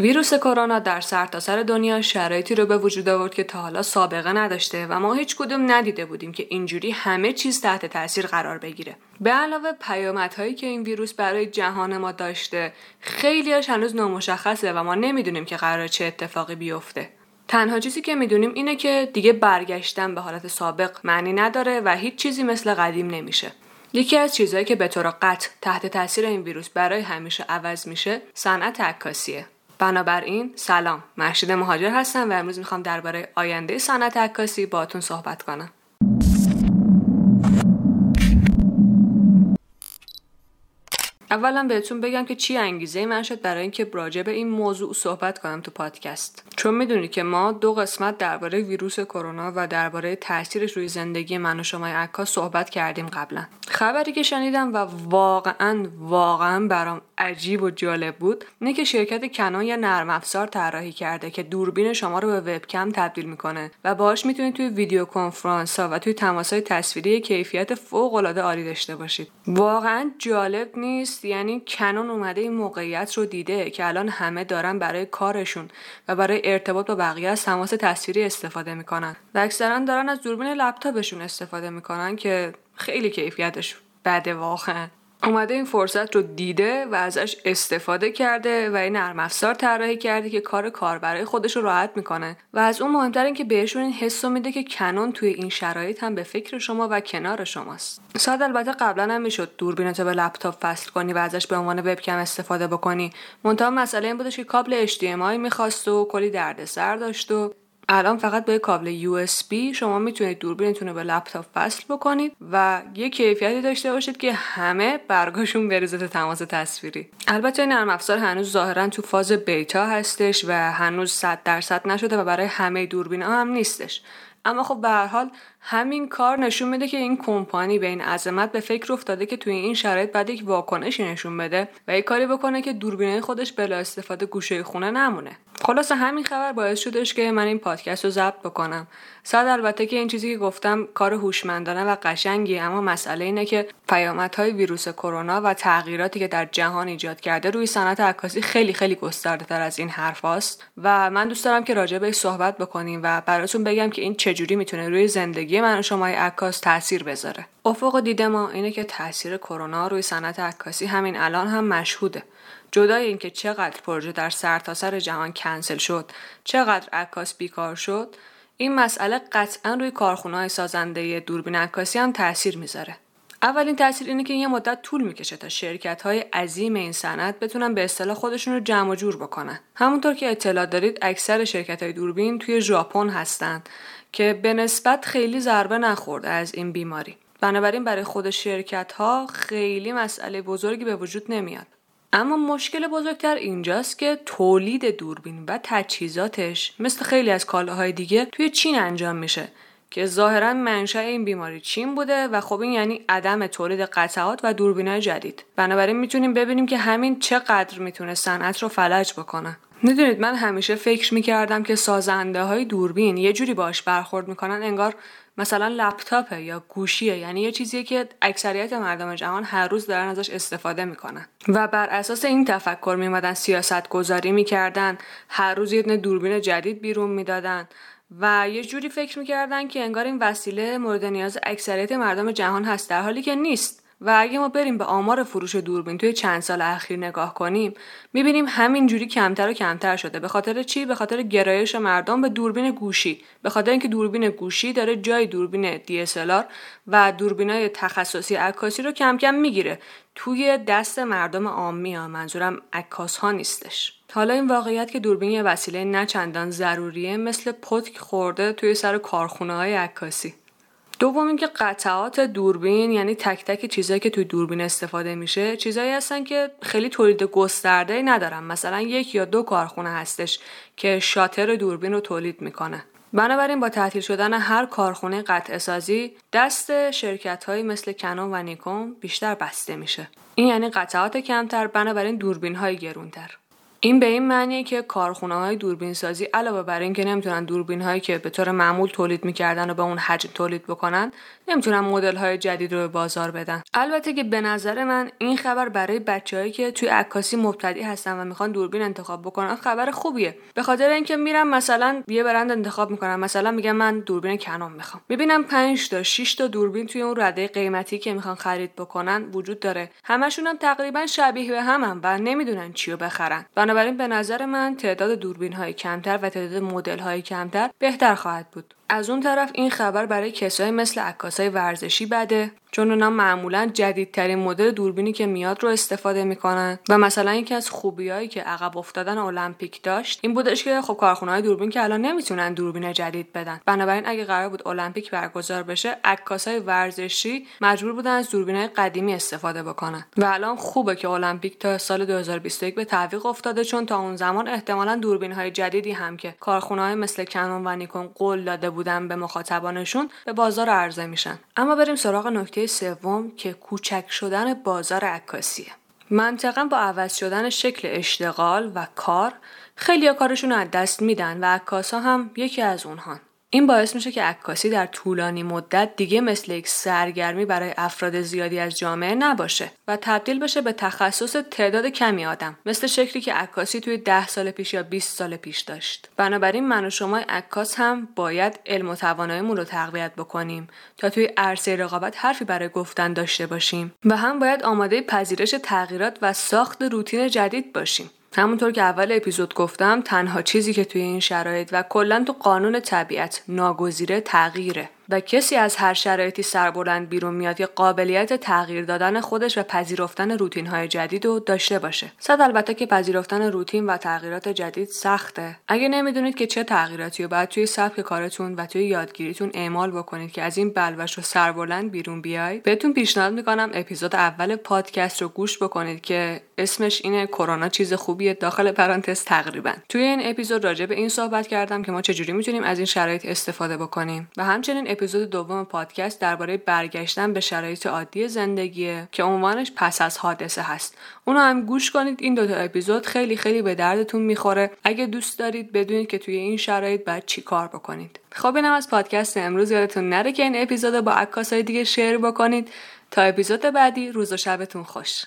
ویروس کرونا در سرتاسر سر دنیا شرایطی رو به وجود آورد که تا حالا سابقه نداشته و ما هیچ کدوم ندیده بودیم که اینجوری همه چیز تحت تاثیر قرار بگیره. به علاوه پیامدهایی که این ویروس برای جهان ما داشته خیلیاش هنوز نامشخصه و ما نمی‌دونیم که قرار چه اتفاقی بیفته. تنها چیزی که می‌دونیم اینه که دیگه برگشتن به حالت سابق معنی نداره و هیچ چیزی مثل قدیم نمیشه. یکی از چیزهایی که به طور قطع تحت تاثیر این ویروس برای همیشه عوض میشه صنعت عکاسیه بنابراین سلام. محشید مهاجر هستم و امروز می‌خوام درباره آینده صنعت عکاسی باهاتون صحبت کنم. اولا بهتون بگم که چی انگیزه من شد برای اینکه راجع به این موضوع صحبت کنم تو پادکست. چون می‌دونید که ما دو قسمت درباره ویروس کرونا و درباره تاثیرش روی زندگی من و شما عکاس صحبت کردیم قبلا. خبری که شنیدم و واقعا واقعا برام عجیب و جالب بود اینه که شرکت کنون یه نرم افزار طراحی کرده که دوربین شما رو به وبکم تبدیل می‌کنه و باهاش می‌تونید توی ویدیو کنفرانس ها و توی تماسهای تصویری کیفیت فوق العاده عالی داشته باشید. واقعا جالب نیست یعنی کنون اومده این موقعیت رو دیده که الان همه دارن برای کارشون و برای ارتباط با بقیه از تماس تصویری استفاده می‌کنن. و اکثرا دارن از دوربین لپتاپشون استفاده می‌کنن که خیلی کیفیتش بده واقعا. اومده این فرصت رو دیده و ازش استفاده کرده و این نرم افزار طراحی کرده که کار کاربرای خودش رو راحت می‌کنه. و از اون مهمتر این که بهشون این حس میده که کنون توی این شرایط هم به فکر شما و کنار شماست. ساعت البته قبلا هم می‌شد دوربینت به لپتاپ فصل کنی و ازش به عنوان وبکم استفاده بکنی. منتها مسئله این بودش که کابل HDMI می‌خواست و کلی دردسر داشت و الان فقط با کابل USB شما می‌تونید دوربینتون رو به لپتاپ وصل بکنید و یه کیفیتی داشته باشید که همه برگاشون بریزه تماس تصویری. البته این نرم افزار هنوز ظاهرا تو فاز بیتا هستش و هنوز 100 درصد نشده و برای همه دوربین ها هم نیستش. اما خب به هر حال همین کار نشون میده که این کمپانی به این عظمت به فکر افتاده که توی این شرایط بعد یک واکنشی نشون بده و یک کاری بکنه که دوربینه خودش بلا استفاده گوشه خونه نمونه. خلاصه همین خبر باعث شدش که من این پادکست رو ضبط بکنم. صد البته که این چیزی که گفتم کار هوشمندانه و قشنگی اما مسئله اینه که پیامدهای ویروس کرونا و تغییراتی که در جهان ایجاد کرده روی صنعت عکاسی خیلی خیلی گسترده تر از این حرف هست و من دوست دارم که راجع بهش صحبت بکنیم و براتون بگم که این چجوری می‌تونه روی زندگی من و شما عکاس تاثیر بذاره. افق دید ما اینه که تاثیر کرونا روی صنعت عکاسی همین الان هم مشهوده. جدای اینکه چقدر پروژه در سرتاسر سر جهان کنسل شد چقدر عکاس بیکار شد این مسئله قطعا روی کارخونه های سازنده دوربین عکاسی هم تاثیر می‌ذاره. اولین تاثیر اینه که یه مدت طول می‌کشه تا شرکت های عظیم این صنعت بتونن به اصطلاح خودشون رو جمع و جور بکنن. همونطور که اطلاع دارید اکثر شرکت های دوربین توی ژاپن هستند که به نسبت خیلی ضربه نخورده از این بیماری. بنابراین برای خود شرکت ها خیلی مسئله بزرگی به وجود نمیاد. اما مشکل بزرگتر اینجاست که تولید دوربین و تجهیزاتش مثل خیلی از کالاهای دیگه توی چین انجام میشه که ظاهرا منشأ این بیماری چین بوده و خب این یعنی عدم تولید قطعات و دوربینای جدید. بنابراین می‌تونیم ببینیم که همین چقدر می‌تونه صنعت رو فلج بکنه. می‌دونید من همیشه فکر می‌کردم که سازنده های دوربین یه جوری باش برخورد می‌کنن انگار مثلا لپتاپه یا گوشیه یعنی یه چیزیه که اکثریت مردم جهان هر روز دارن ازش استفاده می‌کنن. و بر اساس این تفکر میمدن سیاست گذاری می‌کردن هر روز یه دوربین جدید بیرون می‌دادن و یه جوری فکر می‌کردن که انگار این وسیله مورد نیاز اکثریت مردم جهان هست در حالی که نیست. و اگه ما بریم به آمار فروش دوربین توی چند سال اخیر نگاه کنیم می‌بینیم همین جوری کمتر و کمتر شده. به خاطر چی؟ به خاطر گرایش مردم به دوربین گوشی. به خاطر اینکه دوربین گوشی داره جای دوربین DSLR و دوربینای تخصصی عکاسی رو کم کم می‌گیره. توی دست مردم عامی ها. منظورم عکاس ها نیستش. حالا این واقعیت که دوربین یه وسیله نه چندان ضروریه مثل پتک خورده توی سر کارخونه های عکاسی. دوم اینکه قطعات دوربین یعنی تک تک چیزایی که توی دوربین استفاده میشه چیزایی هستن که خیلی تولید گسترده ندارن. مثلا یک یا دو کارخونه هستش که شاتر دوربین رو تولید می‌کنه. بنابراین با تعطیل شدن هر کارخونه قطع سازی دست شرکت هایی مثل کنون و نیکون بیشتر بسته میشه. این یعنی قطعات کمتر بنابراین دوربین های گرونتر. این به این معنیه که کارخونه های دوربین سازی علاوه بر اینکه نمی‌تونن دوربین هایی که به طور معمول تولید می‌کردن و به اون حجم تولید بکنن نمی‌تونن مدل های جدید رو به بازار بدن البته که به نظر من این خبر برای بچههایی که توی عکاسی مبتدی هستن و می‌خوان دوربین انتخاب بکنن خبر خوبیه. به خاطر اینکه میرم مثلا یه برند انتخاب می‌کنم. مثلا میگم من دوربین کنون می‌خوام. می‌بینم 5 تا 6 تا دوربین توی اون رده قیمتی که می‌خوان خرید بکنن وجود داره. همشون هم تقریبا شبیه به همن و نمی‌دونن چی رو بخرن. بنابراین به نظر من تعداد دوربین های کمتر و تعداد مدل های کمتر بهتر خواهد بود. از اون طرف این خبر برای کسایی مثل عکاسای ورزشی بده. چون اونا معمولا جدیدترین مدل دوربینی که میاد رو استفاده می‌کنن. و مثلا یکی از خوبیایی که عقب افتادن المپیک داشت این بودش که خب کارخونه های دوربین که الان نمی‌تونن دوربین جدید بدن. بنابراین اگه قرار بود المپیک برگزار بشه عکاسای ورزشی مجبور بودن از دوربین های قدیمی استفاده بکنن. و الان خوبه که المپیک تا سال 2021 به تعویق افتاده چون تا اون زمان احتمالا دوربین های جدیدی هم که کارخونه های مثل کنون و نیکون قول داده بودن به مخاطبانشون به بازار عرضه میشن. اما بریم سراغ نکته سوم که کوچک شدن بازار عکاسیه. منطقا با عوض شدن شکل اشتغال و کار خیلی کارشون از دست میدن و عکاسا هم یکی از اونهان. این باعث میشه که عکاسی در طولانی مدت دیگه مثل یک سرگرمی برای افراد زیادی از جامعه نباشه و تبدیل بشه به تخصص تعداد کمی آدم مثل شکلی که عکاسی توی ده سال پیش یا 20 سال پیش داشت. بنابراین من و شما عکاس هم باید علم و تواناییمون رو تقویت بکنیم تا توی عرصه رقابت حرفی برای گفتن داشته باشیم و هم باید آماده پذیرش تغییرات و ساخت روتین جدید باشیم. همونطور که اول اپیزود گفتم تنها چیزی که توی این شرایط و کلا تو قانون طبیعت ناگزیره تغییره. و کسی از هر شرایطی سربلند بیرون میاد که قابلیت تغییر دادن خودش و پذیرفتن روتین های جدید رو داشته باشه. صد البته که پذیرفتن روتین و تغییرات جدید سخته. اگه نمی‌دونید که چه تغییراتی رو باید توی سبک کارتون و توی یادگیریتون اعمال بکنید که از این بلوش و سربلند بیرون بیاید بهتون پیشنهاد می‌کنم اپیزود اول پادکست رو گوش بکنید که اسمش اینه کرونا چیز خوبیه داخل پرانتز تقریبا. توی این اپیزود راجع به این صحبت کردم که ما چجوری می‌تونیم از این شرایط استفاده بکنیم. و همچنین اپیزود دوم پادکست درباره برگشتن به شرایط عادی زندگیه که عنوانش پس از حادثه هست. اونو هم گوش کنید این دوتا اپیزود خیلی خیلی به دردتون می‌خوره. اگه دوست دارید بدونید که توی این شرایط باید چی کار بکنید. خب اینم از پادکست امروز یادتون نره که این اپیزود با عکاسای دیگه شیر بکنید. تا اپیزود بعدی روز و شبتون خوش.